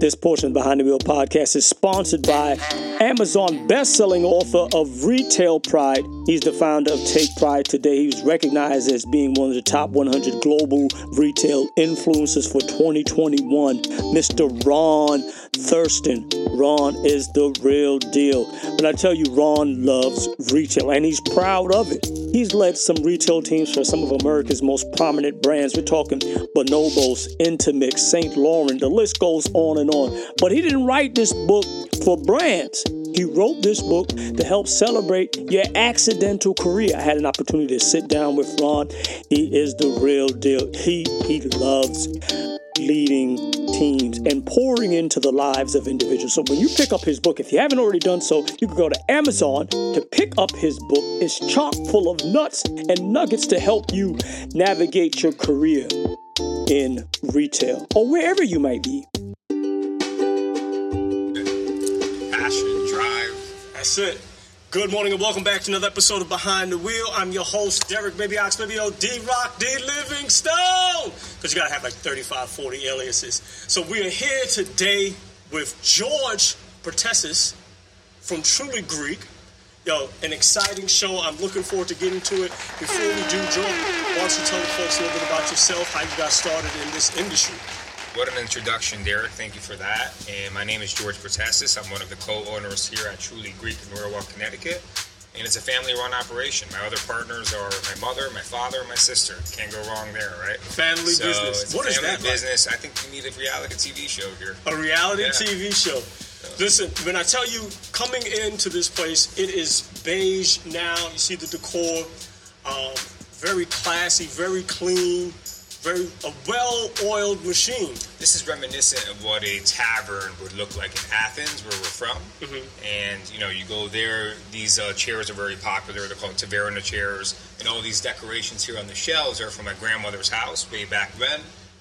This portion of Behind the Wheel podcast is sponsored by Amazon best-selling author of Retail Pride. He's the founder of Take Pride Today. He was recognized as being one of the top 100 global retail influencers for 2021. Mr. Ron Thurston. Ron is the real deal. But I tell you, Ron loves retail and he's proud of it. He's led some retail teams for some of America's most prominent brands. We're talking Bonobos, Intermix, St. Laurent. The list goes on and on. But he didn't write this book for brands. He wrote this book to help celebrate your accidental career. I had an opportunity to sit down with Ron. He is the real deal. He he loves leading teams and pouring into the lives of individuals. So when you pick up his book, if you haven't already done so, you can go to Amazon to pick up his book. It's chock full of nuts and nuggets to help you navigate your career in retail or wherever you might be. Passion, drive. That's it. Good morning and welcome back to another episode of Behind the Wheel. I'm your host, Derek Baby Ox, Baby O, D Rock, D Livingstone. Because you gotta have like 35, 40 aliases. So we are here today with George Protessis from Truly Greek. Yo, an exciting show. I'm looking forward to getting to it. Before we do, George, why don't you tell the folks a little bit about yourself, how you got started in this industry? What an introduction, Derek. Thank you for that. And my name is George Protasis. I'm one of the co-owners here at Truly Greek in Norwalk, Connecticut. And it's a family-run operation. My other partners are my mother, my father, and my sister. Can't go wrong there, right? Family so business. What a is family that like? business. I think we need a reality TV show here. a reality Yeah. TV show. Listen, when I tell you coming into this place, it is beige now. You see the decor, um, very classy, very clean, very a well-oiled machine. This is reminiscent of what a tavern would look like in Athens, where we're from. And you know, you go there. These uh, chairs are very popular. They're called Taverna chairs, and all these decorations here on the shelves are from my grandmother's house way back then.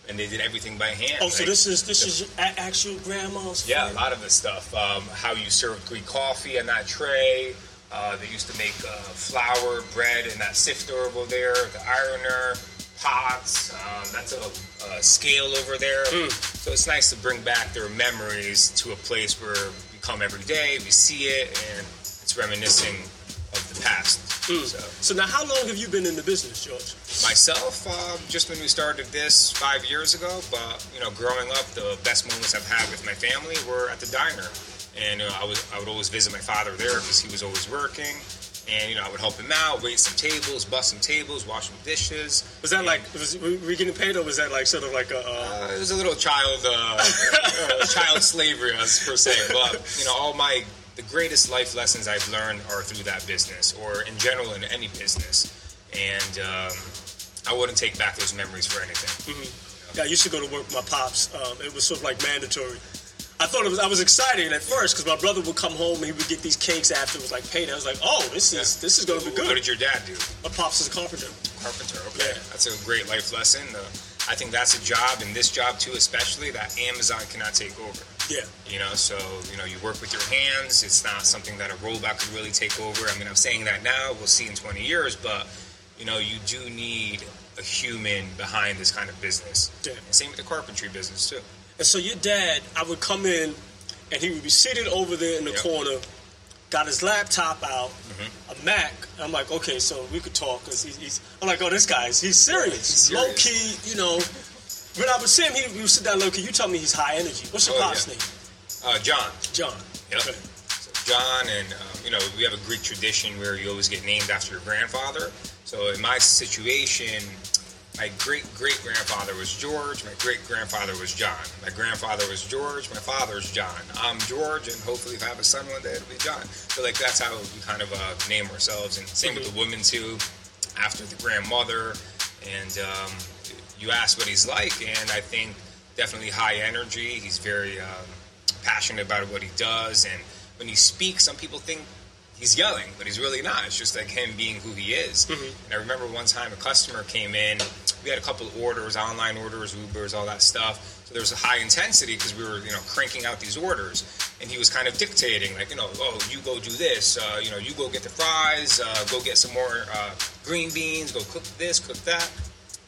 And they did everything by hand. Oh, so this is this is a- actual grandma's. Yeah, a lot of this stuff. Um, how you served Greek coffee in that tray. Uh, they used to make uh, flour, bread, in that sifter over there. The ironer, pots. Um, that's a, a scale over there. So it's nice to bring back their memories to a place where we come every day, we see it, and it's reminiscing of the past. So So now, how long have you been in the business, George? myself, um, just when we started this five years ago, but you know, growing up, the best moments I've had with my family were at the diner, and know, I was I would always visit my father there because he was always working, and you know, I would help him out, wait some tables, bust some tables, wash some dishes. Was that like was were we getting paid, or was that like sort of like a? Uh, Uh, it was a little child, uh, uh, child slavery, as per se. But you know, all my the greatest life lessons I've learned are through that business, or in general in any business, and um, I wouldn't take back those memories for anything. Yeah, I used to go to work with my pops. Um, it was sort of like mandatory. I thought it was. I was excited at first because my brother would come home and he would get these cakes after it was like payday. I was like, oh, this is this is gonna be good. What did your dad do? My pops is a carpenter. Carpenter. Okay, Yeah. that's a great life lesson. Uh, I think that's a job, and this job too, especially that Amazon cannot take over. Yeah. You know, so you know, you work with your hands. It's not something that a robot could really take over. I mean, I'm saying that now. We'll see in 20 years, but you know, you do need a human behind this kind of business. Yeah. And same with the carpentry business too. And so your dad, I would come in, and he would be seated over there in the Yep. corner, got his laptop out, Mm-hmm. a Mac. I'm like, okay, so we could talk because he's, he's. I'm like, oh, this guy's he's serious, He's serious. low key, you know. When I would see him, he would sit down low key. You tell me he's high energy. What's your Oh, pop's yeah. name? Uh, John. John. Yep. Okay. John, and um, you know we have a Greek tradition where you always get named after your grandfather. So in my situation, my great great grandfather was George. My great grandfather was John. My grandfather was George. My father's John. I'm George, and hopefully, if I have a son one day, it'll be John. So like that's how we kind of uh, name ourselves. And same with the women too. After the grandmother, and um, you ask what he's like, and I think definitely high energy. He's very um, passionate about what he does, and when he speaks, some people think he's yelling, but he's really not. It's just like him being who he is. Mm-hmm. And I remember one time a customer came in. We had a couple of orders, online orders, Ubers, all that stuff. So there was a high intensity because we were, you know, cranking out these orders. And he was kind of dictating, like, you know, oh, you go do this. Uh, you know, you go get the fries. Uh, go get some more uh, green beans. Go cook this, cook that.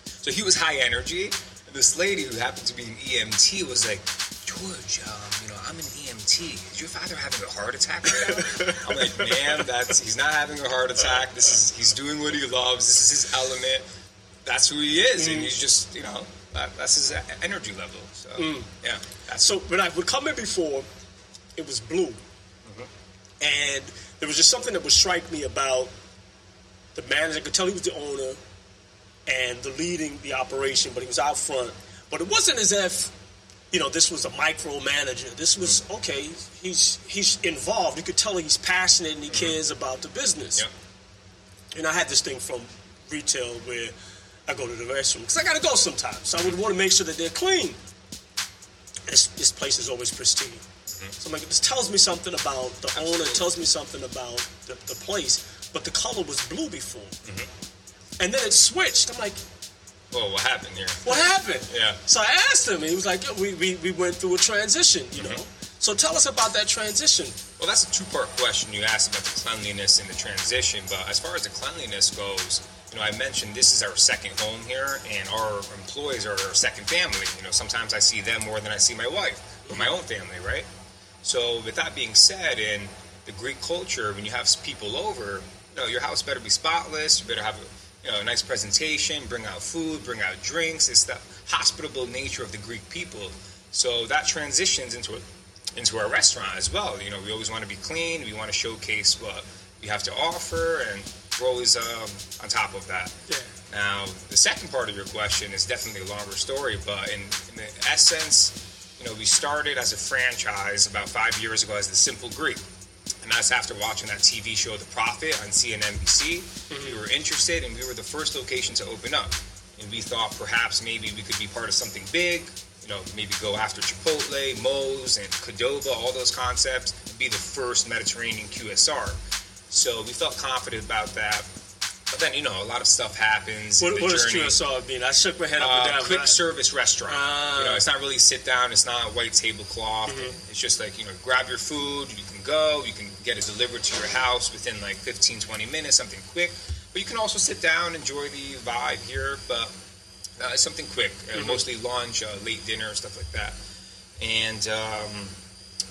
So he was high energy. And this lady who happened to be an EMT was like, George, um, you know, I'm an EMT. Is your father having a heart attack right now? I'm like, man, that's he's not having a heart attack. This is he's doing what he loves. This is his element. That's who he is, mm. and he's just, you know, that, that's his energy level. So mm. yeah. so when I would come in before, it was blue, mm-hmm. and there was just something that would strike me about the manager. I could tell he was the owner and the leading the operation, but he was out front. But it wasn't as if you know, this was a micromanager. This was okay. He's he's involved. You could tell he's passionate and he mm-hmm. cares about the business. Yep. And I had this thing from retail where I go to the restroom because I got to go sometimes. So I would want to make sure that they're clean. This, this place is always pristine. Mm-hmm. So I'm like, this tells me something about the Absolutely. owner. It tells me something about the, the place. But the color was blue before, mm-hmm. and then it switched. I'm like, well, what happened here? What happened? Yeah. So I asked him. He was like, we, we, we went through a transition, you mm-hmm. know. So tell us about that transition. Well, that's a two-part question you asked about the cleanliness and the transition. But as far as the cleanliness goes, you know, I mentioned this is our second home here, and our employees are our second family. You know, sometimes I see them more than I see my wife or my own family, right? So, with that being said, in the Greek culture, when you have people over, you know, your house better be spotless. You better have a you know, a nice presentation, bring out food, bring out drinks. It's the hospitable nature of the Greek people. So that transitions into a, into our restaurant as well. You know, we always want to be clean. We want to showcase what we have to offer, and we're always um, on top of that. Yeah. Now, the second part of your question is definitely a longer story, but in, in the essence, you know, we started as a franchise about five years ago as the Simple Greek. And that's after watching that TV show, The Profit, on CNBC. Mm-hmm. We were interested, and we were the first location to open up. And we thought perhaps maybe we could be part of something big. You know, maybe go after Chipotle, Moe's, and Qdoba, all those concepts, and be the first Mediterranean QSR. So we felt confident about that. But then, you know, a lot of stuff happens. What, what does QSR mean? I shook my head up uh, and down. Quick service restaurant. Uh, you know, it's not really sit down. It's not white tablecloth. Mm-hmm. It's just like, you know, grab your food. You can go. You can get it delivered to your house within like 15, 20 minutes, something quick. But you can also sit down, enjoy the vibe here. But uh, it's something quick, uh, mm-hmm. mostly lunch, uh, late dinner, stuff like that. And um,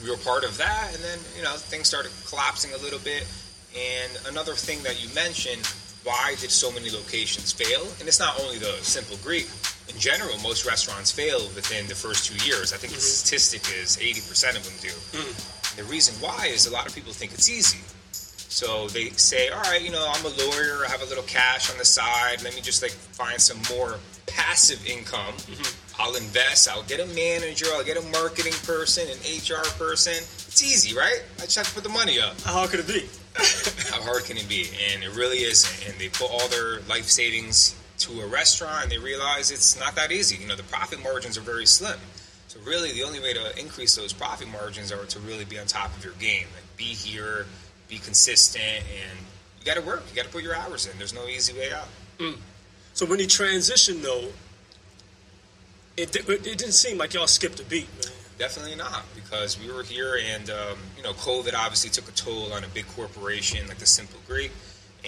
we were part of that. And then, you know, things started collapsing a little bit. And another thing that you mentioned why did so many locations fail? And it's not only the simple Greek. In general, most restaurants fail within the first two years. I think mm-hmm. the statistic is 80% of them do. Mm. The reason why is a lot of people think it's easy. So they say, all right, you know, I'm a lawyer, I have a little cash on the side, let me just like find some more passive income. Mm-hmm. I'll invest, I'll get a manager, I'll get a marketing person, an HR person. It's easy, right? I just have to put the money up. How hard could it be? How hard can it be? And it really isn't. And they put all their life savings to a restaurant and they realize it's not that easy. You know, the profit margins are very slim. So really the only way to increase those profit margins are to really be on top of your game. Like be here, be consistent, and you gotta work. You gotta put your hours in. There's no easy way out. Mm. So when you transition though, it, it didn't seem like y'all skipped a beat, man. Definitely not, because we were here, and um, you know, COVID obviously took a toll on a big corporation like the Simple Greek,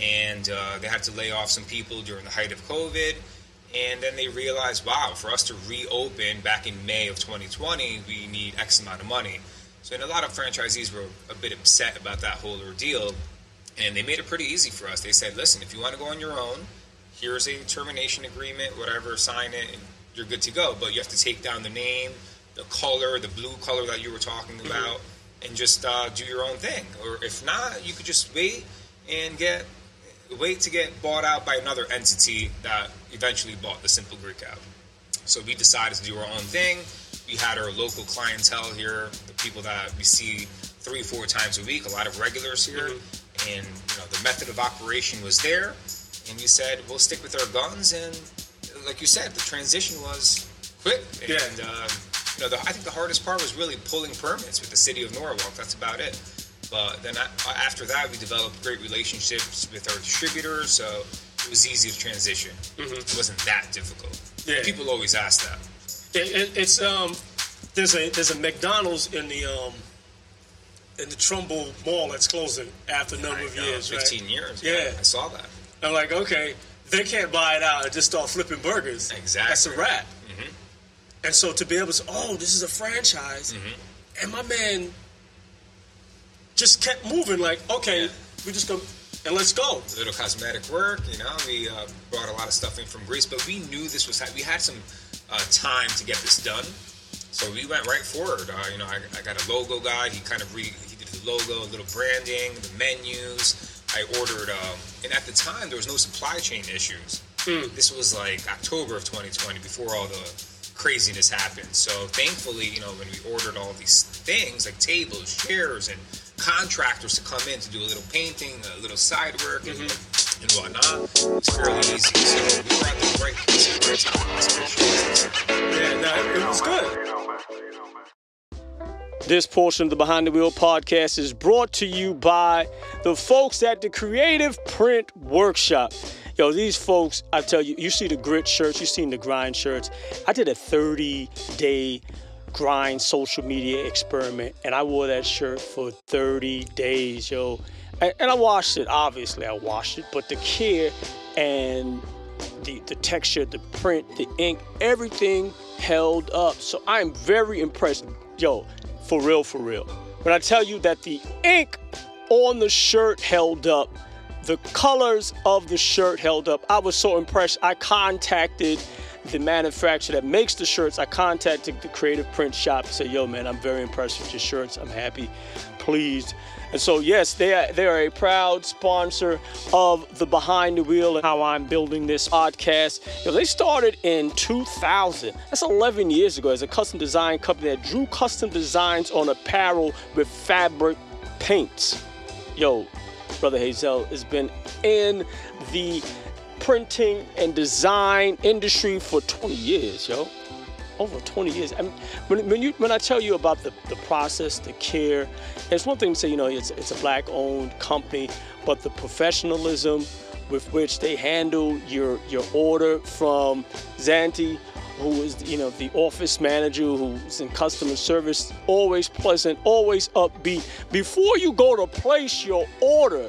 and uh, they had to lay off some people during the height of COVID, and then they realized, wow, for us to reopen back in May of 2020, we need X amount of money. So, and a lot of franchisees were a bit upset about that whole ordeal, and they made it pretty easy for us. They said, listen, if you want to go on your own, here's a termination agreement, whatever, sign it, and you're good to go. But you have to take down the name the color, the blue color that you were talking mm-hmm. about, and just uh, do your own thing. Or if not, you could just wait and get wait to get bought out by another entity that eventually bought the Simple Greek out. So we decided to do our own thing. We had our local clientele here, the people that we see three, four times a week, a lot of regulars here, mm-hmm. and you know the method of operation was there. And we said we'll stick with our guns, and like you said, the transition was quick. Yeah. And um, you know, the, I think the hardest part was really pulling permits with the city of Norwalk. That's about it. But then I, after that, we developed great relationships with our distributors, so it was easy to transition. Mm-hmm. It wasn't that difficult. Yeah. People always ask that. It, it, it's um, there's a there's a McDonald's in the um, in the Trumbull Mall that's closing after a number of years. Fifteen right? years. Yeah. yeah, I saw that. I'm like, okay, they can't buy it out and just start flipping burgers. Exactly. That's a wrap. Mm-hmm. And so to be able to, oh, this is a franchise, mm-hmm. and my man just kept moving. Like, okay, yeah. we just go and let's go. A little cosmetic work, you know. We uh, brought a lot of stuff in from Greece, but we knew this was. We had some uh, time to get this done, so we went right forward. Uh, you know, I, I, got a logo guy. He kind of re he did the logo, a little branding, the menus. I ordered, um, and at the time there was no supply chain issues. Mm. This was like October of 2020, before all the craziness happened. So thankfully, you know, when we ordered all these things like tables, chairs, and contractors to come in to do a little painting, a little side work, mm-hmm. and, and whatnot. It's fairly easy. So we were at the right place at the right time. Yeah, no, it was good. This portion of the Behind the Wheel podcast is brought to you by the folks at the Creative Print Workshop. Yo, these folks, I tell you, you see the grit shirts, you seen the grind shirts. I did a 30 day grind social media experiment, and I wore that shirt for 30 days, yo. And, I washed it, obviously, I washed it, but the care and the, the texture, the print, the ink, everything held up. So I'm very impressed. Yo, for real, for real. When I tell you that the ink on the shirt held up, the colors of the shirt held up, I was so impressed. I contacted the manufacturer that makes the shirts, I contacted the creative print shop. Say, yo, man, I'm very impressed with your shirts. I'm happy, pleased. And so, yes, they are, they are a proud sponsor of the Behind the Wheel and how I'm building this podcast. You know, they started in 2000. That's 11 years ago as a custom design company that drew custom designs on apparel with fabric paints. Yo, Brother Hazel has been in the printing and design industry for 20 years, yo. Over 20 years. I mean, when, when, you, when I tell you about the, the process, the care, it's one thing to say, you know, it's, it's a black owned company, but the professionalism with which they handle your, your order from Zanti, who is, you know, the office manager who's in customer service, always pleasant, always upbeat. Before you go to place your order,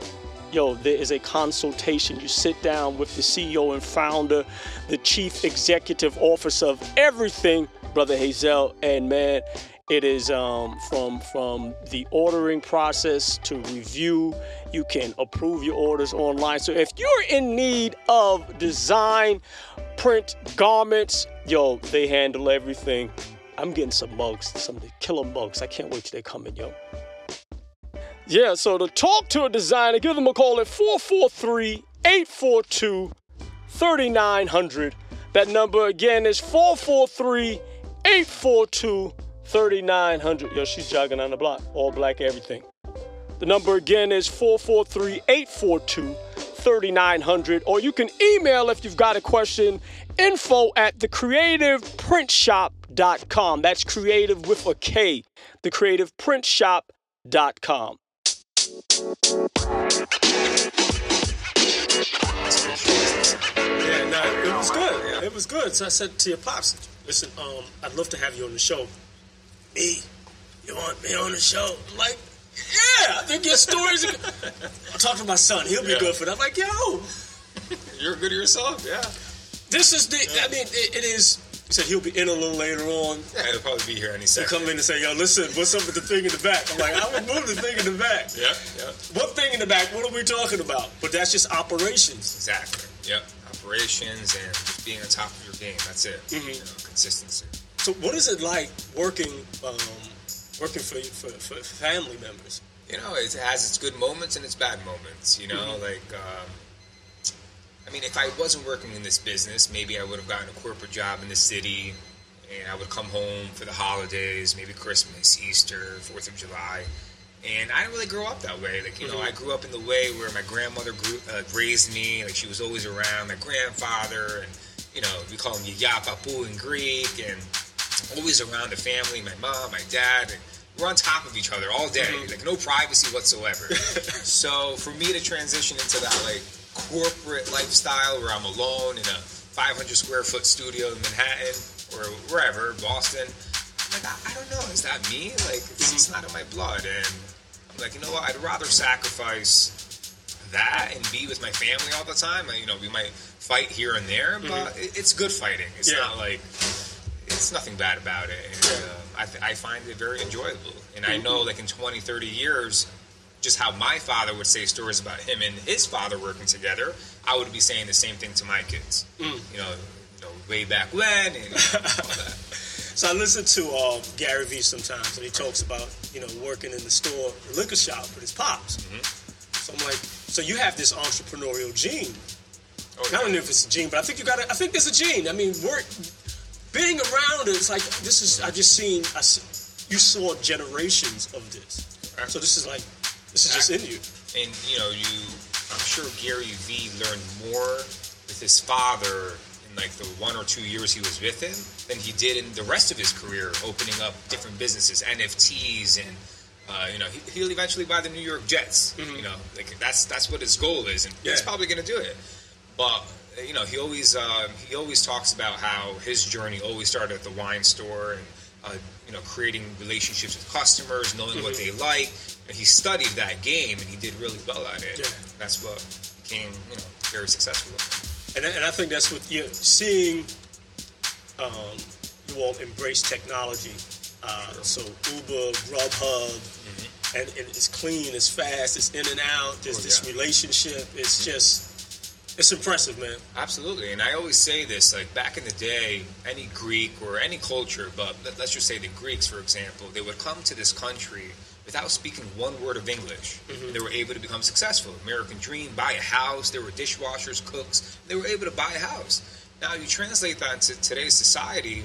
yo, there is a consultation. You sit down with the CEO and founder, the chief executive officer of everything, Brother Hazel. And man, it is um, from from the ordering process to review. You can approve your orders online. So if you're in need of design, print garments, yo, they handle everything. I'm getting some mugs, some of the killer mugs. I can't wait till they come in, yo. Yeah, so to talk to a designer, give them a call at 443 842 3900. That number again is 443 842 3900. Yo, she's jogging on the block, all black everything. The number again is 443 842 3900. Or you can email if you've got a question info at thecreativeprintshop.com. That's creative with a K. Thecreativeprintshop.com. Yeah, no, it was good. It was good. So I said to your pops, listen, um, I'd love to have you on the show. Me? You want me on the show? I'm like, yeah, I think your stories are good. I'll talk to my son. He'll be yeah. good for that. I'm like, yo. You're good yourself, yeah. This is the, yeah. I mean, it, it is said he'll be in a little later on. Yeah, he'll probably be here any second. He'll come in and say, "Yo, listen, what's up with the thing in the back?" I'm like, "I would move the thing in the back." Yeah, yeah. What thing in the back? What are we talking about? But that's just operations. Exactly. Yep. Operations and just being on top of your game. That's it. Mm-hmm. You know, consistency. So, what is it like working um, working for for, for family members. You know, it has its good moments and its bad moments. You know, mm-hmm. like. Um, I mean, if I wasn't working in this business, maybe I would have gotten a corporate job in the city, and I would come home for the holidays, maybe Christmas, Easter, Fourth of July and I didn't really grow up that way. Like you know, I grew up in the way where my grandmother grew, uh, raised me. Like she was always around. My grandfather, and you know, we call him Yaya Papu in Greek, and always around the family. My mom, my dad, and we're on top of each other all day. Mm-hmm. Like no privacy whatsoever. so for me to transition into that like corporate lifestyle where I'm alone in a 500 square foot studio in Manhattan or wherever, Boston. I'm like, I, I don't know, is that me? Like, it's, it's not in my blood. And I'm like, you know what? I'd rather sacrifice that and be with my family all the time. You know, we might fight here and there, but mm-hmm. it's good fighting. It's yeah. not like it's nothing bad about it. And, uh, I, th- I, find it very enjoyable. And I know, like in 20, 30 years, just how my father would say stories about him and his father working together, I would be saying the same thing to my kids. Mm. You, know, you know, way back when and all that. So I listen to uh, Gary Vee sometimes, and he talks about you know working in the store, the liquor shop with his pops. Mm-hmm. So I'm like, so you have this entrepreneurial gene. Okay. I don't know if it's a gene, but I think you got. I think there's a gene. I mean, work, being around it, it's like this is. I've just seen. I, you saw generations of this. So this is like, this is just in you. And you know, you. I'm sure Gary Vee learned more with his father in like the one or two years he was with him than he did in the rest of his career, opening up different businesses, NFTs, and uh, you know he, will eventually buy the New York Jets. Mm-hmm. You know, like that's that's what his goal is, and yeah. he's probably going to do it. But you know, he always uh, he always talks about how his journey always started at the wine store and uh, you know creating relationships with customers, knowing mm-hmm. what they like. And he studied that game, and he did really well at it. Yeah. That's what became you know very successful and, and I think that's what you're seeing. Um, you all embrace technology. Uh, so Uber, Grubhub, mm-hmm. and, and, it's clean, it's fast, it's in and out. There's oh, this yeah. relationship. It's mm-hmm. just, it's impressive, man. Absolutely, and I always say this: like back in the day, any Greek or any culture, but let's just say the Greeks, for example, they would come to this country without speaking one word of English. Mm-hmm. They were able to become successful. American dream, buy a house. There were dishwashers, cooks. They were able to buy a house. Now you translate that to today's society.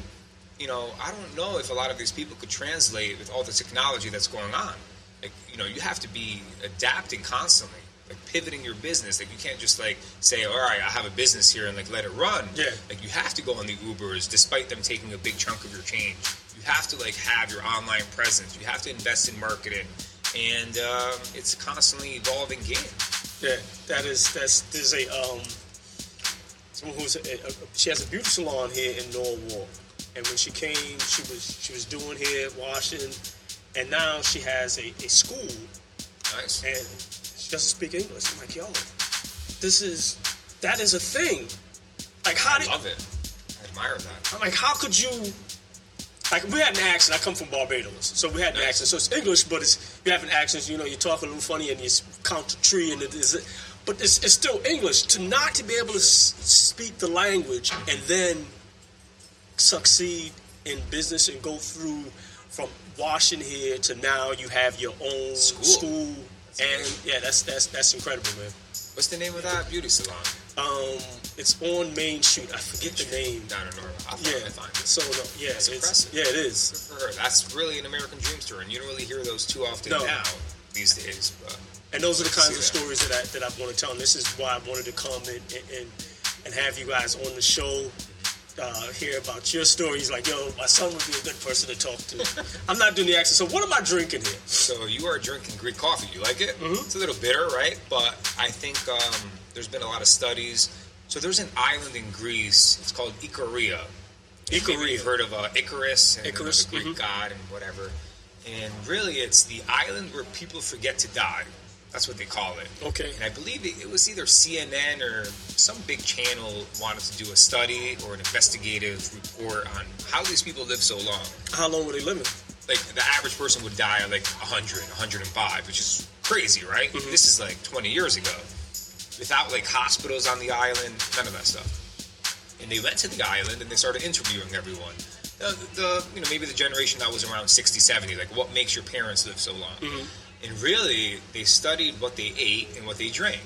You know, I don't know if a lot of these people could translate with all the technology that's going on. Like, you know, you have to be adapting constantly, like pivoting your business. Like, you can't just like say, "All right, I have a business here," and like let it run. Yeah. Like, you have to go on the Ubers, despite them taking a big chunk of your change you have to like have your online presence. You have to invest in marketing, and um, it's a constantly evolving game. Yeah, that is that's there's a um someone who's a, a, she has a beauty salon here in Norwalk, and when she came, she was she was doing here washing, and now she has a, a school. Nice. And doesn't speak English. I'm like, yo, this is that is a thing. Like, how I did, love it. I admire that. I'm like, how could you like we had an accent. I come from Barbados, so we had an accent. So it's English, but it's you have an accent. You know, you talk a little funny and you count a tree, and it is, but it's, it's still English. To not to be able to s- speak the language and then succeed in business and go through from washing here to now you have your own school, school and yeah, that's that's that's incredible, man. What's the name of that beauty salon? Um, it's on Main Street. I forget the name. Down in. I'll yeah. find it. So no, yeah, That's it's, impressive. Yeah, it is. Good for her. That's really an American dream story, and you don't really hear those too often No. now these days. But And those are the kinds of that. stories that I that I want to tell. And this is why I wanted to come and and, and have you guys on the show. Uh, hear about your stories, like yo, my son would be a good person to talk to. I'm not doing the accent. So what am I drinking here? so you are drinking Greek coffee. You like it? Mhm. It's a little bitter, right? But I think um, there's been a lot of studies. So there's an island in Greece. It's called Ikaria. Maybe Ikaria. you've heard of uh, Icarus and Icarus, the Greek mhm. god and whatever. And really, it's the island where people forget to die. That's what they call it. Okay. And I believe it, it was either CNN or some big channel wanted to do a study or an investigative report on how these people live so long. How long were they living? Like the average person would die at like 100, 105, which is crazy, right? Mm-hmm. This is like 20 years ago. Without like hospitals on the island, none of that stuff. And they went to the island and they started interviewing everyone. uh, the you know maybe the generation that was around 60, 70, like what makes your parents live so long? Mm-hmm. And really, they studied what they ate and what they drank.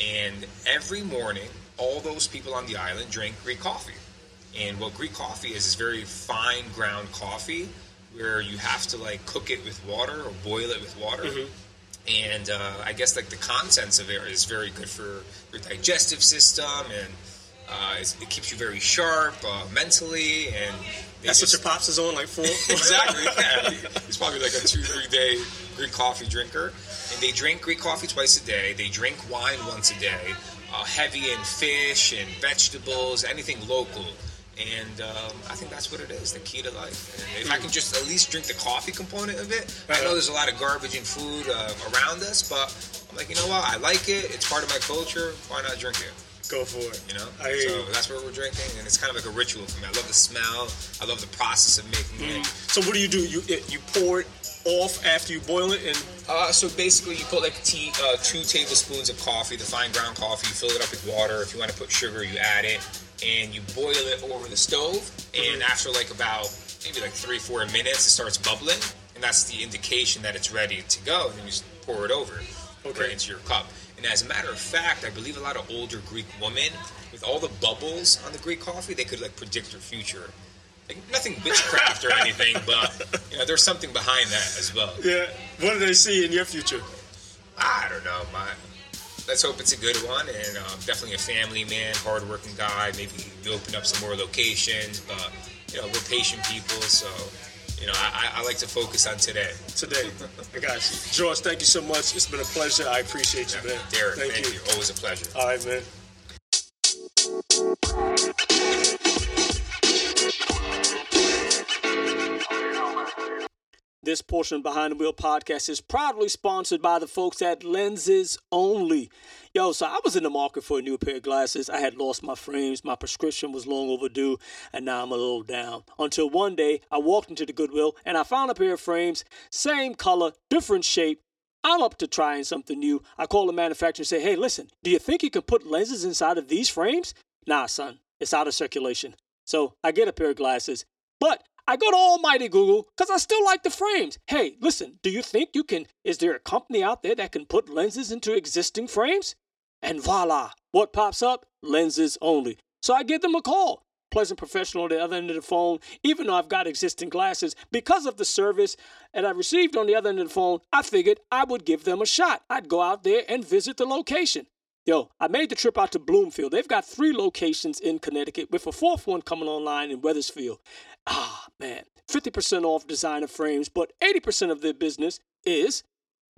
And every morning, all those people on the island drink Greek coffee. And what Greek coffee is is very fine ground coffee, where you have to like cook it with water or boil it with water. And uh, I guess like the contents of it is very good for your digestive system and. Uh, it's, it keeps you very sharp uh, mentally, and That's just- what your pops is on, like four. exactly. Yeah. He's probably like a two, three day Greek coffee drinker. And they drink Greek coffee twice a day. They drink wine once a day, uh, heavy in fish and vegetables, anything local. And um, I think that's what it is, the key to life. And if I can just at least drink the coffee component of it, I know there's a lot of garbage and food uh, around us, but I'm like, you know what? I like it. It's part of my culture. Why not drink it? Go for it. You know, I so you. that's what we're drinking, and it's kind of like a ritual for me. I love the smell. I love the process of making it. So what do you do? You it, you pour it off after you boil it, and Uh, so basically, you put like tea, uh, two tablespoons of coffee, the fine ground coffee. You fill it up with water. If you want to put sugar, you add it, and you boil it over the stove. And after like about maybe like three, four minutes, it starts bubbling, and that's the indication that it's ready to go. And then you just pour it over Okay. right into your cup. And as a matter of fact, I believe a lot of older Greek women, with all the bubbles on the Greek coffee, they could like predict your future. Like, nothing witchcraft or anything, but you know, there's something behind that as well. yeah, what do they see in your future? I don't know, my. Let's hope it's a good one, and um, definitely a family man, hardworking guy. Maybe we open up some more locations, but you know we're patient people, so you know I, I- like to focus on today. Today, I got you, George. Thank you so much. It's been a pleasure. I appreciate you, man. Derek, thank, you. Always a pleasure. All right, man. This portion of Behind the Wheel podcast is proudly sponsored by the folks at Lenses Only. Yo, so I was in the market for a new pair of glasses. I had lost my frames, my prescription was long overdue, and now I'm a little down. Until one day, I walked into the Goodwill and I found a pair of frames, same color, different shape. I'm up to trying something new. I call the manufacturer and say, hey, listen, do you think you can put lenses inside of these frames? Nah, son, it's out of circulation. So I get a pair of glasses, but I go to Almighty Google because I still like the frames. Hey, listen, do you think you can? Is there a company out there that can put lenses into existing frames? And voila, what pops up? Lenses only. So I give them a call. Pleasant professional on the other end of the phone, even though I've got existing glasses. Because of the service that I received on the other end of the phone, I figured I would give them a shot. I'd go out there and visit the location. Yo, I made the trip out to Bloomfield. They've got three locations in Connecticut with a fourth one coming online in Wethersfield. Ah, man, 50% off designer frames, but 80% of their business is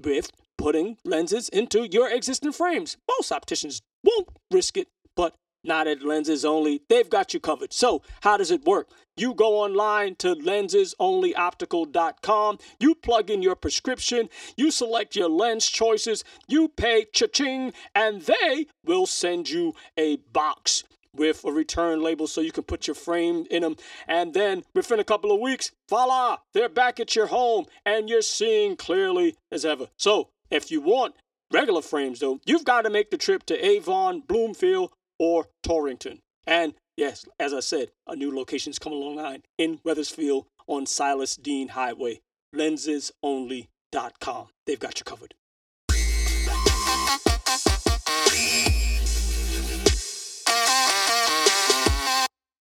with putting lenses into your existing frames. Most opticians won't risk it, but not at Lenses Only. They've got you covered. So, how does it work? You go online to lensesonlyoptical.com, you plug in your prescription, you select your lens choices, you pay cha-ching, and they will send you a box with a return label so you can put your frame in them. And then within a couple of weeks, voila, they're back at your home and you're seeing clearly as ever. So if you want regular frames, though, you've got to make the trip to Avon, Bloomfield, or Torrington. And yes, as I said, a new location's coming online in Wethersfield on Silas Deane Highway. Lensesonly.com. They've got you covered.